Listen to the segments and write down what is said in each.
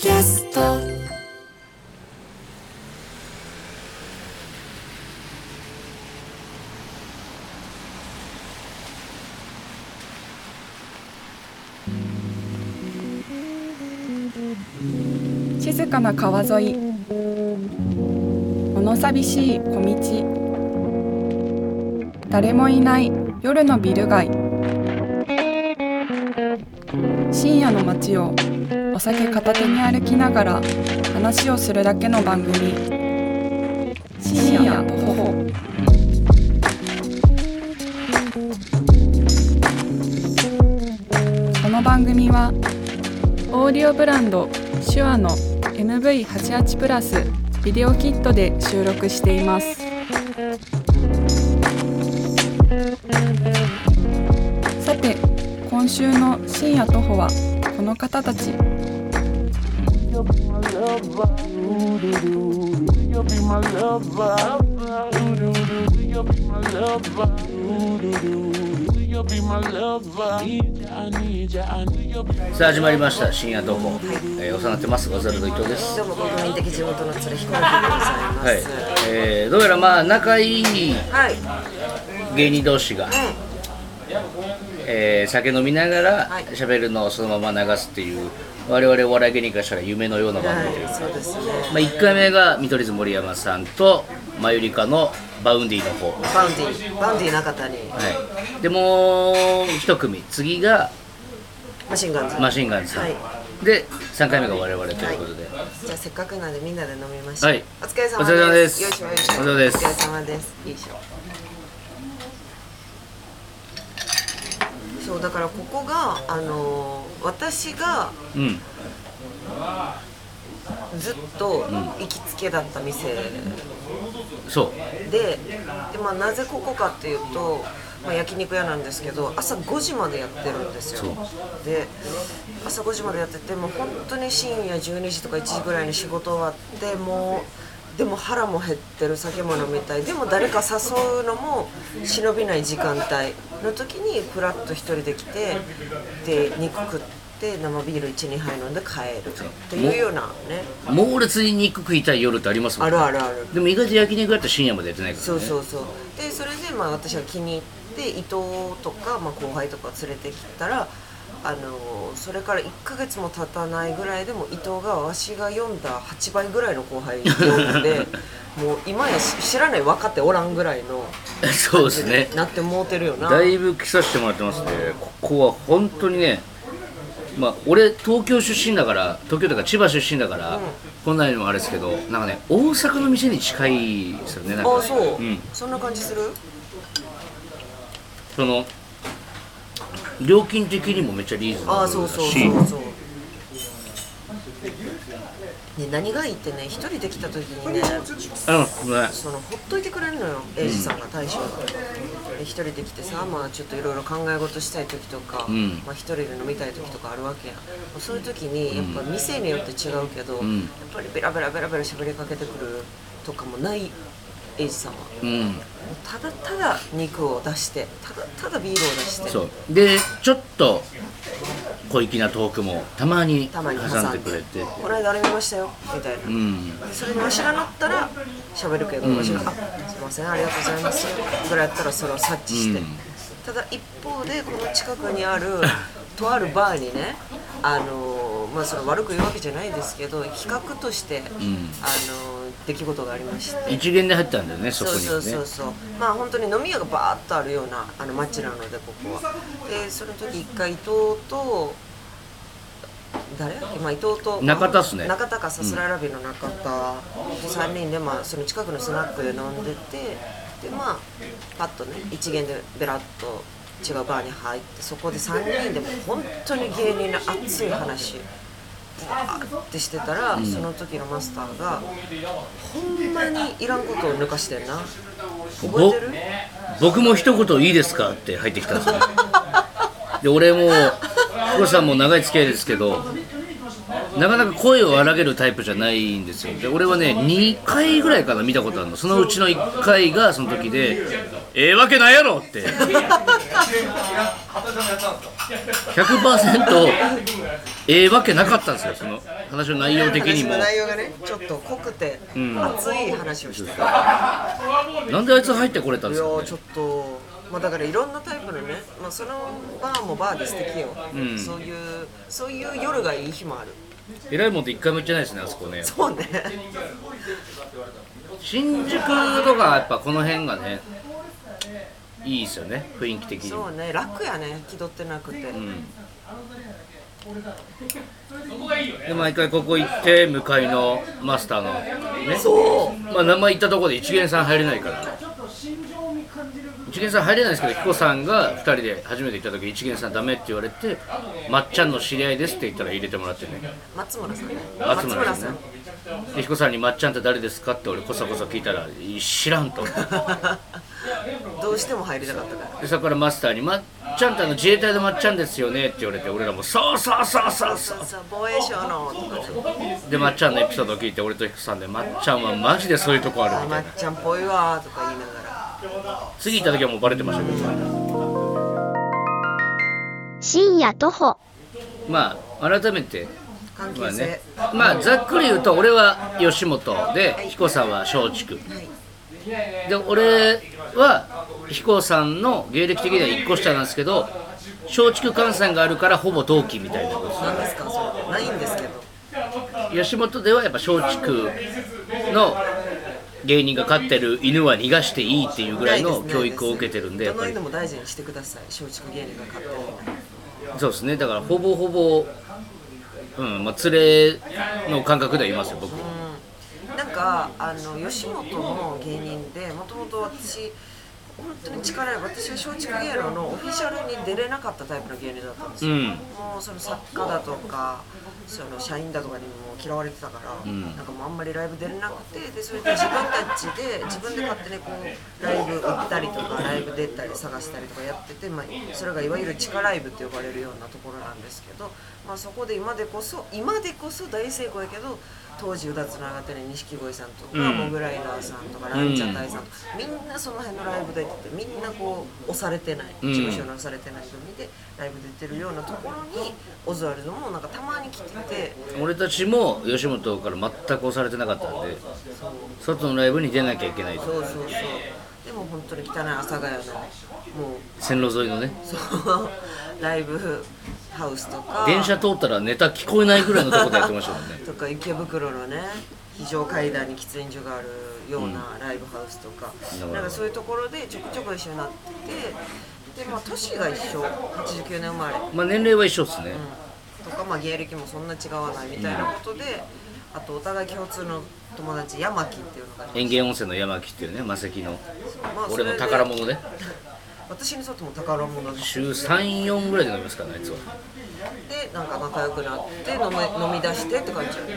キャスト。静かな川沿い。物寂しい小道。誰もいない夜のビル街。深夜の街をお酒片手に歩きながら話をするだけの番組。深夜徒歩この番組はオーディオブランド手話の MV88 プラスビデオキットで収録しています。さて今週の深夜徒歩はこの方たち。You'll be my lover. You'll be my lover. You'll be my lover. You'll be my lover. I need ya, I need ya. さあ始まりました深夜どうも、えー、お世話になってますガザルド伊藤ですどうも国民的地元の鶴彦の日でございます。はい、えー、どうやらまあ仲いい。芸人同士が、えー酒飲みながらはい喋るのをそのまま流すっていう我々お笑い芸人からしたら夢のような番組で、はい、そうですね。まあ、1回目が見取り図森山さんとマユリカの Vaundy の方、はバウンディ、バウンディ中谷、い、でもう一組次がマシンガンズ。マシンガンズさん、はい。で3回目が我々ということで、じゃあせっかくなんでみんなで飲みましょう。はいお疲れ様お疲れ様で。です。お疲れ様ですお疲れ様です。いいでしょ。そうだからここがあのー私がうん。ずっと行きつけだった店。そう。でで、まあ、なぜここかっていうと、まあ、焼肉屋なんですけど朝5時までやってるんですよ。で朝5時までやっててもう本当に深夜12時とか1時ぐらいに仕事終わってもうでも腹も減ってる酒も飲みたい。でも誰か誘うのも忍びない時間帯。の時にプラッと一人で来てで肉食って生ビール12杯飲んで帰る。っていうようなね。猛烈に肉食いたい夜ってありますもんあるあるある。でも意外と焼肉やったら深夜までやってないからね。そうそうそう。でそれでまあ私が気に入って伊藤とか、まあ、後輩とか連れてきたらあのそれから1ヶ月も経たないぐらいでも伊藤がわしが読んだ8倍ぐらいの後輩読んで もう今や知らない若手おらんぐらいの そうですね。なってもうてるよな。だいぶ来させてもらってますね。ここは本当にねまあ俺東京出身だから東京とか千葉出身だから、うん。こんなにもあれですけどなんかね大阪の店に近いですよねなんかあそう、ん、そんな感じする？その料金的にもめっちゃリーズナあブルだし。そうそうそうそう。ね何がいいってね一人で来た時にねうんねそのほっといてくれるのよ英二さんが大将が。で一人で来てさまあちょっといろいろ考え事したい時とか、うん。まあ、一人で飲みたい時とかあるわけやん。そういう時にやっぱ店によって違うけど、ん。やっぱりベラベラベラベラ喋りかけてくるとかもない英二さんは。うん。ただただ肉を出してただただビールを出して。そう。でちょっと小粋なトークもたまにたまに挟んで。くれて。この間あれ見ましたよ。みたいな、うん。でそれにわしが乗ったら喋るけど、わしが「あすいませんありがとうございます」ぐらいやったらそれを察知して、うん。ただ一方でこの近くにある とあるバーにねあのまあその悪く言うわけじゃないですけど企画として、ん。あの出来事がありまして。一元で入ったんだよねそこにそうねそうそうそう。まあ本当に飲み屋がバーッとあるようなあの街なのでここは。でその時一回伊藤と誰やっけ、まあ、伊藤と中田っすね。中田かさすらいラビの中田。3人で、まあ、その近くのスナックで飲んでてでまあパッとね一元でベラッと違うバーに入ってそこで3人でも本当に芸人の熱い話ってしてたら、その時のマスターがほんまにいらんことを抜かしてんな。覚えてる？僕も一言いいですかって入ってきたんですよ。で俺も福さんも長い付き合いですけどなかなか声を荒げるタイプじゃないんですよ。で俺はね2回ぐらいかな見たことあるの。そのうちの1回がその時で「ええわけないやろ!」って 100%ええわけなかったんですよその話の内容的にも。内容がねちょっと濃くて、ん。熱い話をしてた。なんであいつ入ってこれたんですか、ね？いやーちょっとまあだからいろんなタイプのね、まあ、そのバーもバーで素敵よ、ん。そういうそういう夜がいい日もある。えらいもんって一回も行ってないですねあそこね。そうね。新宿とかやっぱこの辺がねいいですよね雰囲気的に。そうね楽やね気取ってなくて、うん。で毎回ここ行って向かいのマスターのね。そう。まあ名前言ったところで一元さん入れないから。一元さん入れないんですけど彦さんが2人で初めて行った時一元さんダメって言われてまっちゃんの知り合いですって言ったら入れてもらってね。松村さんね。松村さんん。で彦さんに「まっちゃんって誰ですか?」って俺こそこそ聞いたら「知らん」と どうしても入りたかったから。でそこからマスターに「まっちゃんってあの自衛隊のまっちゃんですよね」って言われて俺らも「そうそうそうそうそそう。うそう防衛省のとかででまっちゃんのエピソードを聞いて俺と彦さんで「まっちゃんはマジでそういうとこある」あみたいな。まっちゃんっぽいわーとか言いながら。次行った時はもうバレてましたけど深夜徒歩。まあ改めて。関係性、まあねまあざっくり言うと俺は吉本で彦さんは松竹。で俺は彦さんの芸歴的には1個下なんですけど松竹関西があるからほぼ同期みたいなことです何ですか？それないんですけど。吉本ではやっぱ松竹の芸人が飼ってる犬は逃がしていいっていうぐらいの教育を受けてるんでやっぱり。どの犬も大事にしてください。松竹芸人が飼ってるそうですね。だからほぼほぼうんまあ連れの感覚ではいますよ。僕なんかあの吉本の芸人でもともと私本当に力私は松竹芸能のオフィシャルに出れなかったタイプの芸人だったんですよ、うん。もうその作家だとかその社員だとかにも嫌われてたから、ん。なんかもうあんまりライブ出れなくてでそれで自分たちで自分で勝手にこうライブ売ったりとかライブ出たり探したりとかやってて、まあ、それがいわゆる地下ライブって呼ばれるようなところなんですけど、まあ、そこで今でこそ今でこそ大成功やけど当時うだつながってる錦鯉さんとか、うん。モグライダーさんとかランジャタイさんとか、みんなその辺のライブ出ててみんなこう押されてないうん。事務所に押されてない組でライブ出てるようなところにオズワルドもなんかたまに来てて俺たちも吉本から全く押されてなかったんで外のライブに出なきゃいけないとそうそうそう。でも本当に汚い阿佐ヶ谷のもう線路沿いのね。そう。ライブハウスとか。電車通ったらネタ聞こえないぐらいのとこでやってましたもんね。とか池袋のね非常階段に喫煙所があるようなライブハウスとか、うんなんかそういうところでちょくちょく一緒になって。てでまあ年が一緒。89年生まれ、まあ年齢は一緒ですね、とかまあ芸歴もそんな違わないみたいなことで、あとお互い共通の友達山木っていうのが園芸温泉の山木っていうね魔石の。まあ俺の宝物で 私にとっても宝物です週34ぐらいで飲みますからねあいつはでなんか仲良くなって飲み飲み出してって感じよね、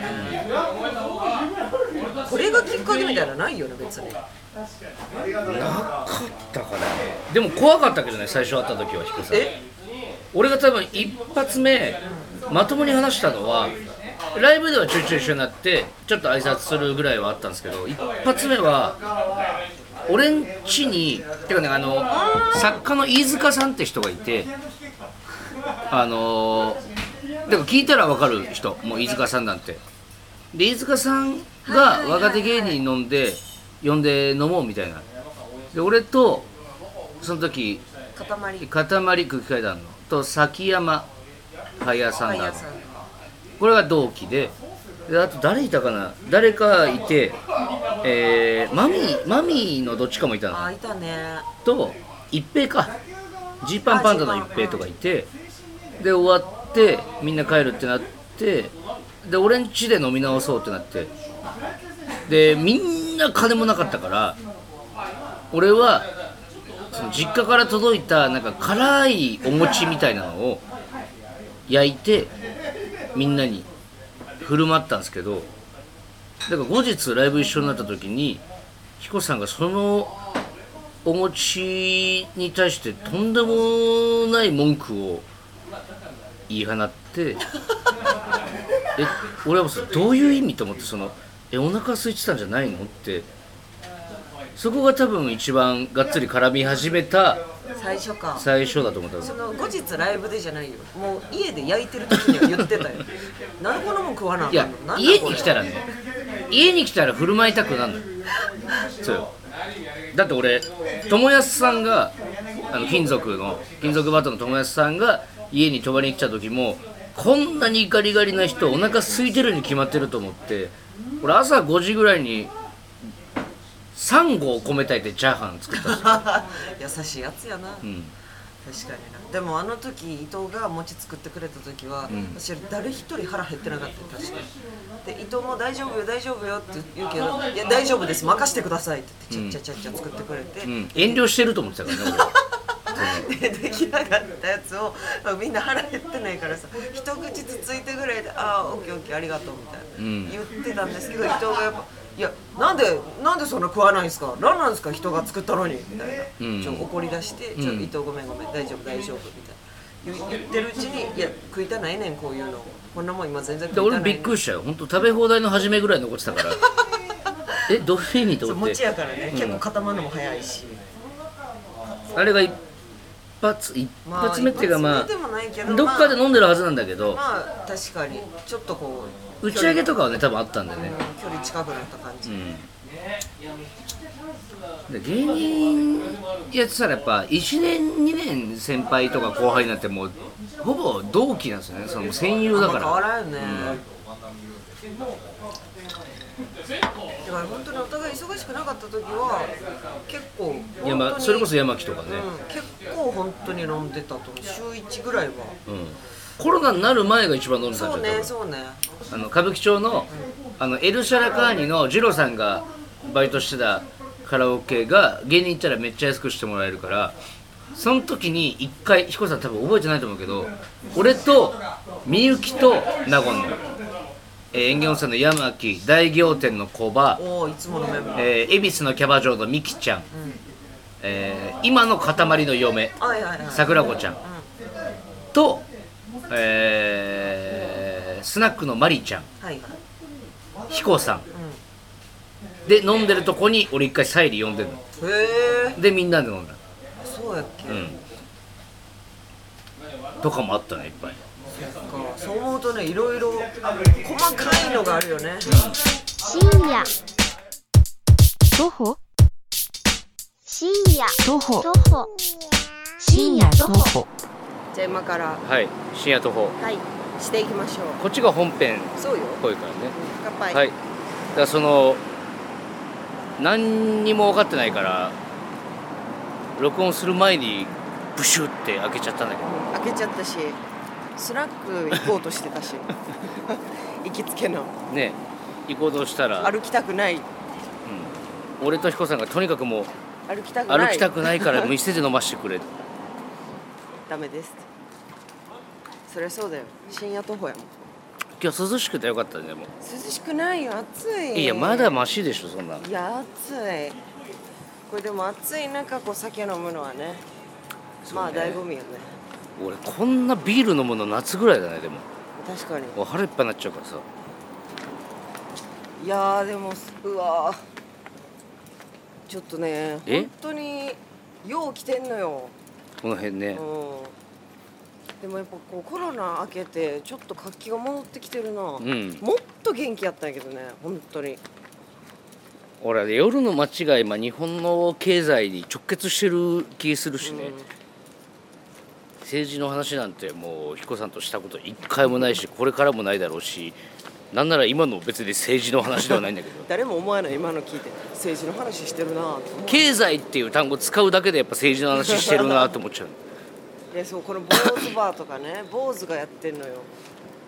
これがきっかけみたいなのないよね別に。なかったかな。でも怖かったけどね最初会った時は彦さん。え？俺が多分一発目まともに話したのはライブではちょいちょい一緒になってちょっと挨拶するぐらいはあったんですけど一発目は俺ん家にてかねあの作家の飯塚さんって人がいてあのでも聞いたら分かる人もう飯塚さんなんて。で飯塚さんが若手芸人飲んで呼んで飲もうみたいな。で俺とその時塊。塊空気階段の。と崎山ファイヤーサンダーのこれが同期でであと誰いたかな？誰かいて、えーマミーマミーのどっちかもいたの。あいたね。と一平か。ジーパンパンダの一平とかいてで終わってみんな帰るってなってで俺ん家で飲み直そうってなって。でみんな金もなかったから俺はその実家から届いたなんか辛いお餅みたいなのを焼いてみんなに振る舞ったんですけどだから後日ライブ一緒になった時に彦さんがそのお餅に対してとんでもない文句を言い放ってえ俺はそれどういう意味と思ってそのえお腹空いてたんじゃないのってそこが多分一番がっつり絡み始めた最初か。最初だと思ったその後日ライブでじゃないよ。もう家で焼いてる時には言ってたよ。なんでこんなもん食わなあいやかんのなんだ家これに来たらね家に来たら振る舞いたくなるの。そうよ。だって俺友安さんがあの金属の金属バットの友安さんが家に泊まりに来た時もこんなにガリガリな人お腹空いてるに決まってると思って俺朝5時ぐらいに3合米炊いてチャーハン作った 優しいやつやな、うん、確かにな。でもあの時伊藤が餅作ってくれた時は、ん。私誰一人腹減ってなかった。よ確かに。で伊藤も大丈夫よ大丈夫よって言うけどいや大丈夫です。任してくださいって言ってちゃっちゃっちゃっちゃ作ってくれて、うん、遠慮してると思ってたからね で出来上がったやつを、まあみんな腹減ってないからさ一口つついてぐらいで「ああオッケーオッケーありがとう」みたいな、うん。言ってたんですけど伊藤がやっぱ「いやなんでなんでそんな食わないんですか？何なんですか？人が作ったのに」みたいな、うんちょっと怒り出して「ちょうん伊藤ごめんごめん大丈夫大丈夫」みたいな。言言ってるうちに「いや食いたないねんこういうの。こんなもん今全然で食いたないねん」俺びっくりしたよ。本当食べ放題の初めぐらい残ってたから。えどういう意味と思って？餅やからね、うん。結構固まるのも早いし。あれが一発一まあ発目っていうかま一発目でもないけどあどっかで飲んでるはずなんだけど。まあ確かに。ちょっとこう打ち上げとかはね多分あったんだよね。うん距離近くなった感じ、うん。で芸人やってたらやっぱ1年2年先輩とか後輩になってもうほぼ同期なんですよね。その戦友だかあんま変わららんよね、だから本当にお互い忙しくなかった時は結構いやま本当にあそれこそ山木とかね、うん、結構本当に飲んでたと思う。週1ぐらいはうんコロナになる前が一番飲んでたんそうねそうね。あの歌舞伎町のあのエルシャラカーニのジローさんがバイトしてたカラオケが芸人行ったらめっちゃ安くしてもらえるからその時に一回彦さん多分覚えてないと思うけど俺とみゆきと納言の、えー、演芸温泉の山木大行店の小葉、おおいつものメンバー、えー、恵比寿のキャバ嬢のみきちゃん、えー今の塊の嫁はいはいはい。桜子ちゃん。と、えースナックのマリちゃん。はい。はい彦さん、で飲んでるとこに俺一回サイリー呼んでるの。へえでみんなで飲んだそうやっけ、うん。とかもあったねいっぱい。か。そう思うとねいろいろ細かいのがあるよね、深夜。徒歩？深夜。徒歩。徒歩深夜。徒歩じゃあ今からはい。深夜徒歩。はい。していきましょう。こっちが本編。っそうよ。ぽいからね。乾杯。はい。だからその何にも分かってないから録音する前にブシュって開けちゃったんだけど。開けちゃったしスナック行こうとしてたし。行きつけの。ね。行こうとしたら、歩きたくない。うん。俺と彦さんがとにかくもう歩きたくない。歩きたくないから店で飲ましてくれダメです。そりゃそうだよ。深夜徒歩やもん。今日涼しくてよかったねでも。涼しくないよ。暑い。いやまだマシでしょそんないや暑い。これでも暑い中こう酒飲むのはね。まあ醍醐味よね。俺こんなビール飲むの夏ぐらいだねでも。確かに。もう腹いっぱいになっちゃうからさ。いやーでもうわー。ちょっとねえ？本当によう来てんのよこの辺ね。うん。でもやっぱこうコロナ明けてちょっと活気が戻ってきてるな、うん。もっと元気やったんやけどね本当に。俺夜の間違い、まあ、日本の経済に直結してる気するしね、政治の話なんてもう彦さんとしたこと一回もないしこれからもないだろうしなんなら今の別に政治の話ではないんだけど。誰も思わない今の聞いて政治の話してるな経済っていう単語使うだけでやっぱ政治の話してるなと思っちゃう。いやそうこの坊主バーとかね 坊主がやってんのよ。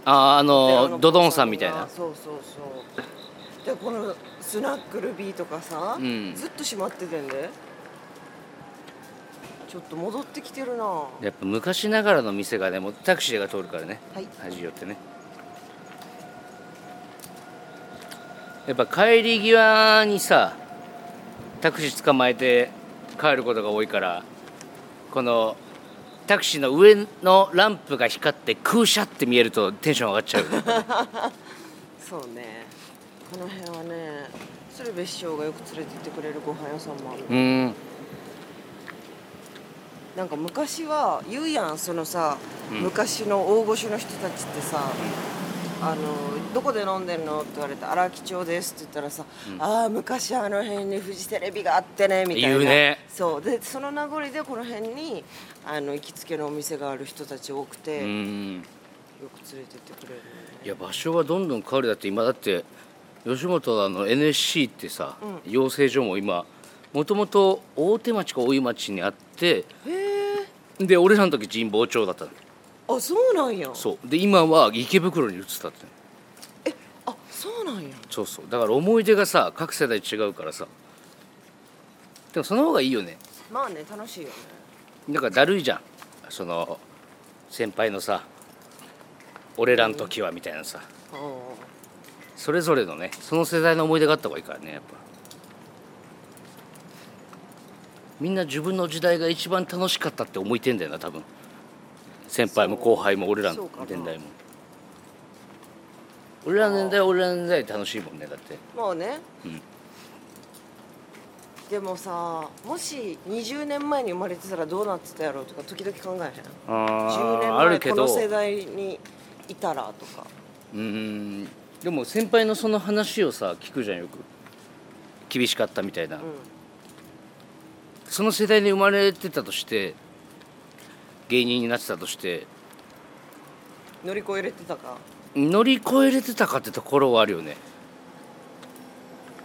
あーあ寺のドドンさんみたいな。そうそうそう。でこのスナックルビーとかさ、うん。ずっと閉まっててんで。ちょっと戻ってきてるなはやっぱ昔ながらの店がねもうタクシーが通るからね。い。端寄ってねやっぱ帰り際にさタクシー捕まえて帰ることが多いからこのタクシーの上のランプが光って空車って見えるとテンション上がっちゃう。そうね。この辺はね鶴瓶師匠がよく連れてってくれるご飯屋さんもある。うーん。なんか昔は言うやんそのさ、うん。昔の大御所の人たちってさ「あのどこで飲んでんの?」って言われて「荒木町です」って言ったらさ「ああ昔あの辺にフジテレビがあってね」みたいな。ね。そう。でその名残でこの辺にあの行きつけのお店がある人たち多くて、うーよんく連れてってくれるね。いや場所はどんどん変わる。だって今だって吉本はあの NSC ってさ、う養成所も今もともと大手町か大井町にあってへで俺らの時神保町だったの。えあそうなんや。そう。で今は池袋に移ったって。あそうなんや。そうそう。だから思い出がさ各世代違うからさ。でもその方がいいよね。まあね楽しいよね。だからだるいじゃん。その先輩のさ俺らの時はみたいなさ。あそれぞれのねその世代の思い出があった方がいいからねやっぱ。みんな自分の時代が一番楽しかったって思いてんだよな多分先輩も後輩も俺らの年代も。俺らの年代は俺らの年代楽しいもんねだって。あまあね、うん。でもさもし20年前に生まれてたらどうなってたやろうとか時々考えへん？10年前あるけど。この世代にいたらとか。うーん。でも先輩のその話をさ聞くじゃんよく。厳しかったみたいな、うん。その世代に生まれてたとして芸人になってたとして。乗り越えれてたか？乗り越えれてたかってところはあるよね。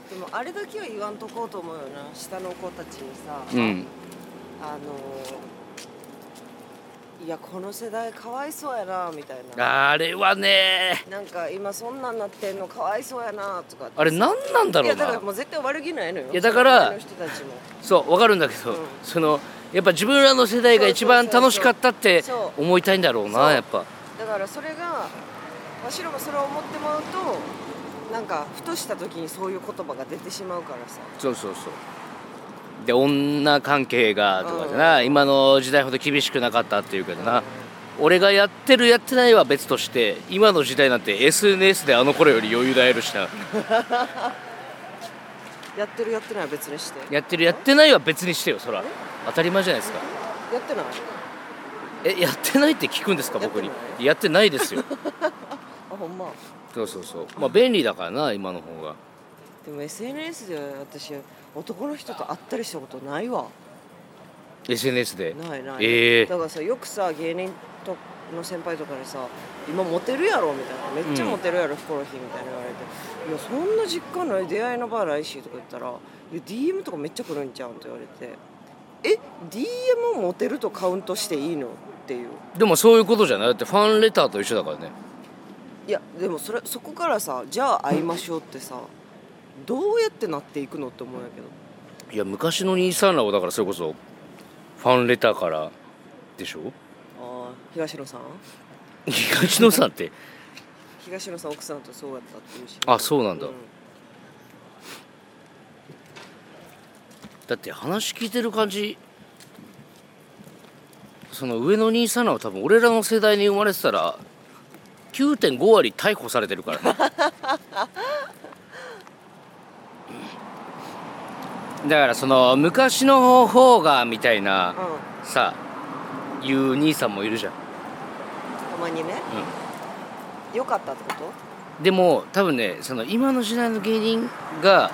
でもあれだけは言わんとこうと思うよな。下の子たちにさ、うん。あのいやこの世代かわいそうやなみたいな。あれはね。なんか今そんなんなってんのかわいそうやなとかあれ何なんだろういやだからなもう絶対悪気ないのよ。いやだからその人たちも。そう分かるんだけど、うん。そのやっぱ自分らの世代が一番楽しかったって思いたいんだろうなやっぱ。だからそれがわしらもそれを思ってもらうとなんかふとした時にそういう言葉が出てしまうからさ。そうそうそう。で女関係がとかでな、今の時代ほど厳しくなかったっていうけどな。俺がやってるやってないは別として今の時代なんて SNS であの頃より余裕で会えるしな。やってるやってないは別にして。やってるやってないは別にしてよそら当たり前じゃないですか。やってない？えやってないって聞くんですか僕に？やってないですよ。あほんま。そうそうそう。まあ便利だからな今の方が。でも SNS で私男の人と会ったりしたことないわ。SNS で？ないない、ええ。だからさよくさ芸人との先輩とかにさ「今モテるやろ」みたいな「めっちゃモテるやろ、ヒコロヒー」みたいな言われて「いやそんな実感ない出会いの場ないし」とか言ったら「いや DM とかめっちゃ来るんちゃうん?」って言われて「え DM をモテるとカウントしていいの?」っていう。でもそういうことじゃない。だってファンレターと一緒だからね。いやでもそれそこからさじゃあ会いましょうってさどうやってなっていくのって思うんやけど。いや昔の兄さんらはだからそれこそファンレターからでしょ？ああ東野さん？東野さんって？東野さん奥さんとそうやったっていうし。あそうなんだだって話聞いてる感じその上の兄さんらは多分俺らの世代に生まれてたら9.5割逮捕されてるからね。だからその昔の方がみたいなうん、うん、さ言う兄さんもいるじゃん、たまにね。良かったってこと？うん、でも多分ねその今の時代の芸人が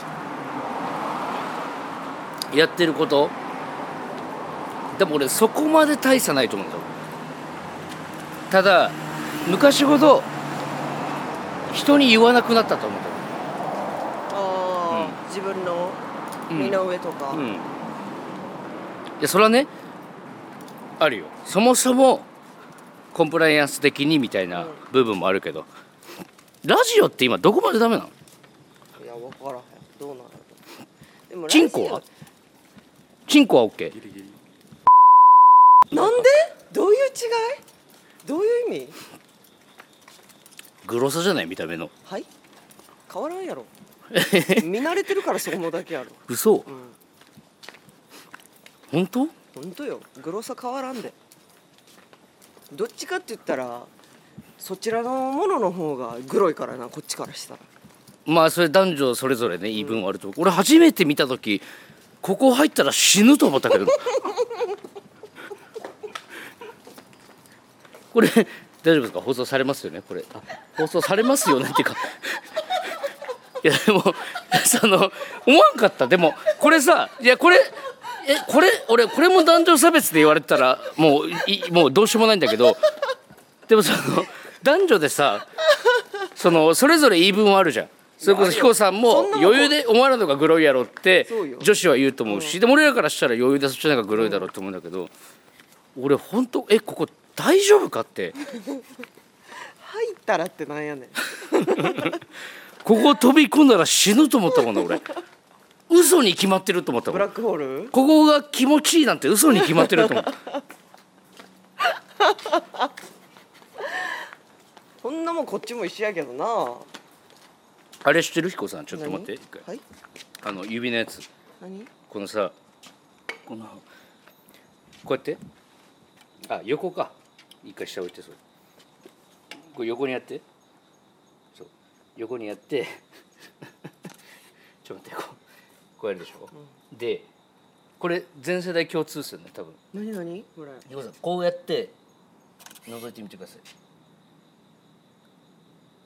やってること。でも俺そこまで大差ないと思うんだよ。ただ昔ほど人に言わなくなったと思うんだよああ、自分の身の上とか、うん、いやそれはねあるよ。そもそもコンプライアンス的にみたいな部分もあるけど、ラジオって今どこまでダメなの？いや分からへん。どうなんやろ。でもチンコは？チンコは OK なんで？どういう違い？どういう意味？グロさじゃない？見た目の。はい？変わらんやろ。見慣れてるからそう思うだけやろ。嘘。うん。本当？本当よ。グロさ変わらんで。どっちかって言ったらそちらのものの方がグロいからなこっちからしたら。まあそれ男女それぞれね言い分はあると思う、俺初めて見た時ここ入ったら死ぬと思ったけど。これ大丈夫ですか？放送されますよね？これ。あ放送されますよね？っていうか。いやでもその思わんかった。でもこれさいやこれえこれ俺これも男女差別で言われたらもういもうどうしようもないんだけど。でもその男女でさそのそれぞれ言い分はあるじゃんそれこそ彦さんも余裕で思わないのがグロいやろって女子は言うと思うし、でも俺らからしたら余裕でそっちの方がグロいだろうと思うんだけど、俺本当えここ大丈夫かって。入ったらってなんやねん。ここ飛び込んだら死ぬと思ったもんな俺。嘘に決まってると思ったもん。ブラックホール？ここが気持ちいいなんて嘘に決まってると思ったそんなもんこっちも一緒やけどなあれ知ってる？彦さんちょっと待って一回。はい。あの指のやつ。何？このさこのこうやって？あ横か。一回下置いてそれこれ横にやって。そう。横にやって。ちょっと待ってこうこうやるでしょ、でこれ全世代共通ですよね多分。何何？これ。彦さんこうやって覗いてみてください。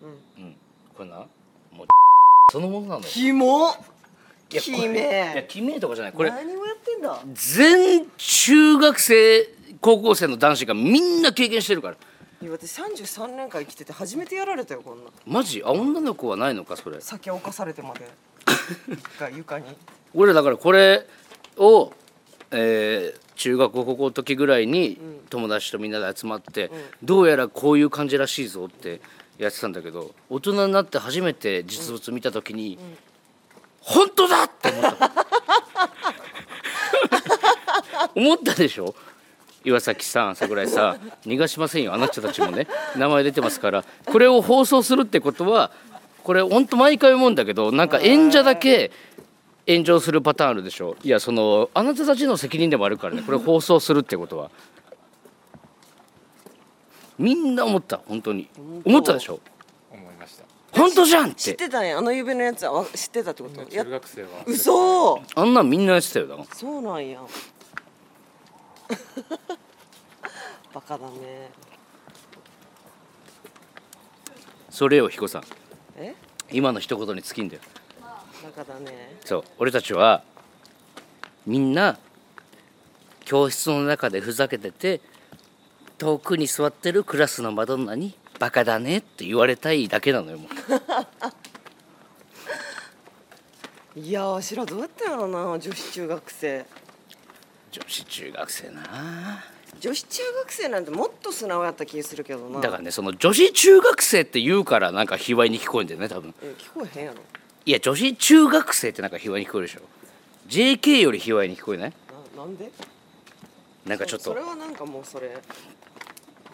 うん、これなもうそのものなのよ。キモ。いやこれきめいやきめとかじゃない。これ何をやってんだ？全中学生高校生の男子がみんな経験してるから。いや私33年間生きてて初めてやられたよこんな。マジ？あ女の子はないのかそれ？酒犯されてまで。が 床に。俺だからこれを、えー中学高校の時ぐらいにん。友達とみんなで集まって、どうやらこういう感じらしいぞってやってたんだけど大人になって初めて実物見た時に、本当だって思った。思ったでしょ？岩崎さん桜井さん逃がしませんよ。あなたたちもね。名前出てますから。これを放送するってことはこれほんと毎回思うんだけどなんか演者だけ炎上するパターンあるでしょ？いやそのあなたたちの責任でもあるからね。これ放送するってことは。みんな思った本当に。思ったでしょ？思いました。本当じゃんっ知っててたね。あの指のやつは。わ知ってたってこと？や中学生は。嘘！あんなんみんなやってたよだからそうなんや。バカだね。それよ彦さん。え？今の一言に尽きんだよ。バカだね。そう。俺たちはみんな教室の中でふざけてて遠くに座ってるクラスのマドンナに「バカだね」って言われたいだけなのよもう。いやーしらどうやったんやろな女子中学生。女子中学生な。女子中学生なんてもっと素直やった気するけどな。だからねその女子中学生って言うからなんか卑猥に聞こえんだよね多分。え聞こえへんやろ。いや女子中学生ってなんか卑猥に聞こえるでしょ。JK より卑猥に聞こえない？ななんで？なんかちょっと。それはなんかもうそれ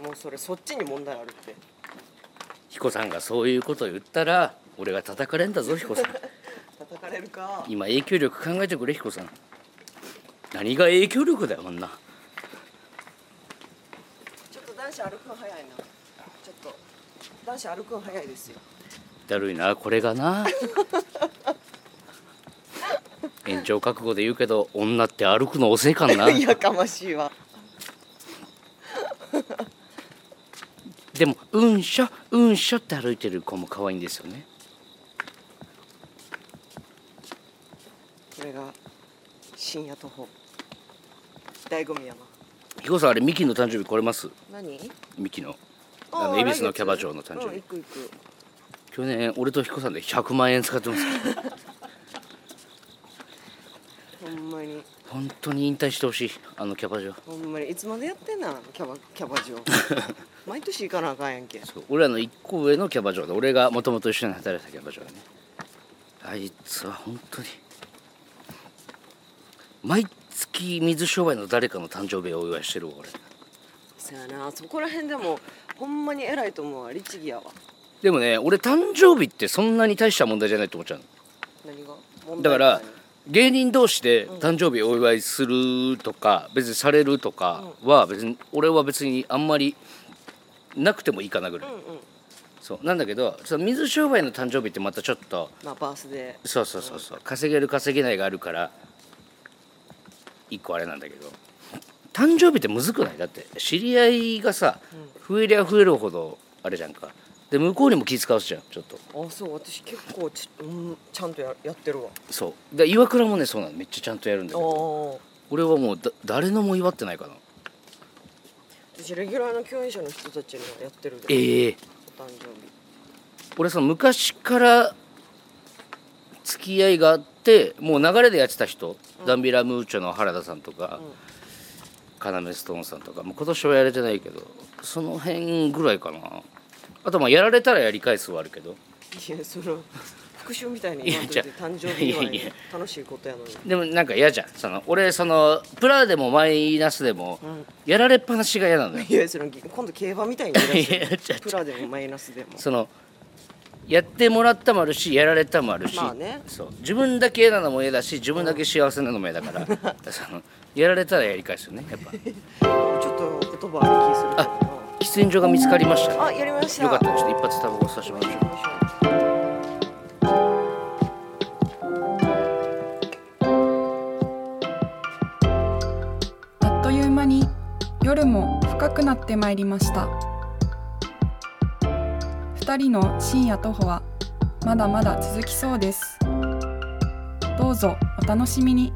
もうそれそっちに問題あるって。彦さんがそういうこと言ったら俺が叩かれんだぞ彦さん。叩かれるか。今影響力考えてくれ彦さん。何が影響力だよこんな。ちょっと男子歩くの早いな。ちょっと男子歩くの早いですよ。だるいなこれがな 延長覚悟で言うけど女って歩くの遅いかんな。やかましいわ。でもうんしょうんしょって歩いてる子も可愛いんですよね。これが深夜徒歩。醍醐味やな。彦さんあれミキの誕生日来れます？何？ミキの。あの恵比寿のキャバ嬢の誕生日。うん去年俺と彦さんで100万円使ってます ほんまに。本当に引退してほしいあのキャバ嬢。ほんまに。いつまでやってんなキャバキャバ嬢。毎年行かなあかんやんけ。そう俺らの1個上のキャバ嬢で俺がもともと一緒に働いてたキャバ嬢だね。あいつは本当に。毎月水商売の誰かの誕生日をお祝いしてるわ俺。そやな。そこら辺でもほんまに偉いと思うわ。律儀やわ。でもね俺誕生日ってそんなに大した問題じゃないと思っちゃう何が？のだから芸人同士で誕生日お祝いするとか別にされるとかは別に俺は別にあんまりなくてもいいかなぐらい。うんうん。そう。なんだけどその水商売の誕生日ってまたちょっとまあバースでそうそうそうそう。稼げる稼げないがあるから一個あれなんだけど。誕生日ってむずくない？だって知り合いがさ増えりゃ増えるほどあれじゃんかで向こうにも気遣うしじゃんちょっと。あそう私結構ち,、うん、ちゃんとややってるわ。そう。で岩倉もねそうなのめっちゃちゃんとやるんだあけど。あ俺はもうだ誰のも祝ってないかな。私レギュラーの共演者の人たちにはやってるでええ。お誕生日。俺その昔から付き合いがあってもう流れでやってた人、ダンビラムーチョの原田さんとか、カナメストーンさんとか。もう今年はやれてないけどその辺ぐらいかなあとまあやられたらやり返すはあるけど。いやその復讐みたいに言わんといていや誕生日祝いいやいや。楽しいことやのに。でもなんか嫌じゃん。その俺そのプラでもマイナスでもやられっぱなしが嫌なのよ。いやその今度競馬みたいに言い出していやちょプラでもマイナスでも。そのやってもらったもあるしやられたもあるし、まあね。そう。自分だけ嫌なのも嫌だし自分だけ幸せなのも嫌だから。そのやられたらやり返すよねやっぱ。ちょっと言葉ある気する。けどな喫煙所が見つかりましたね。あやりました。よかったちょっと一発タバコさせてもらいましょう。あっという間に夜も深くなってまいりました。2人の深夜徒歩はまだまだ続きそうです。どうぞお楽しみに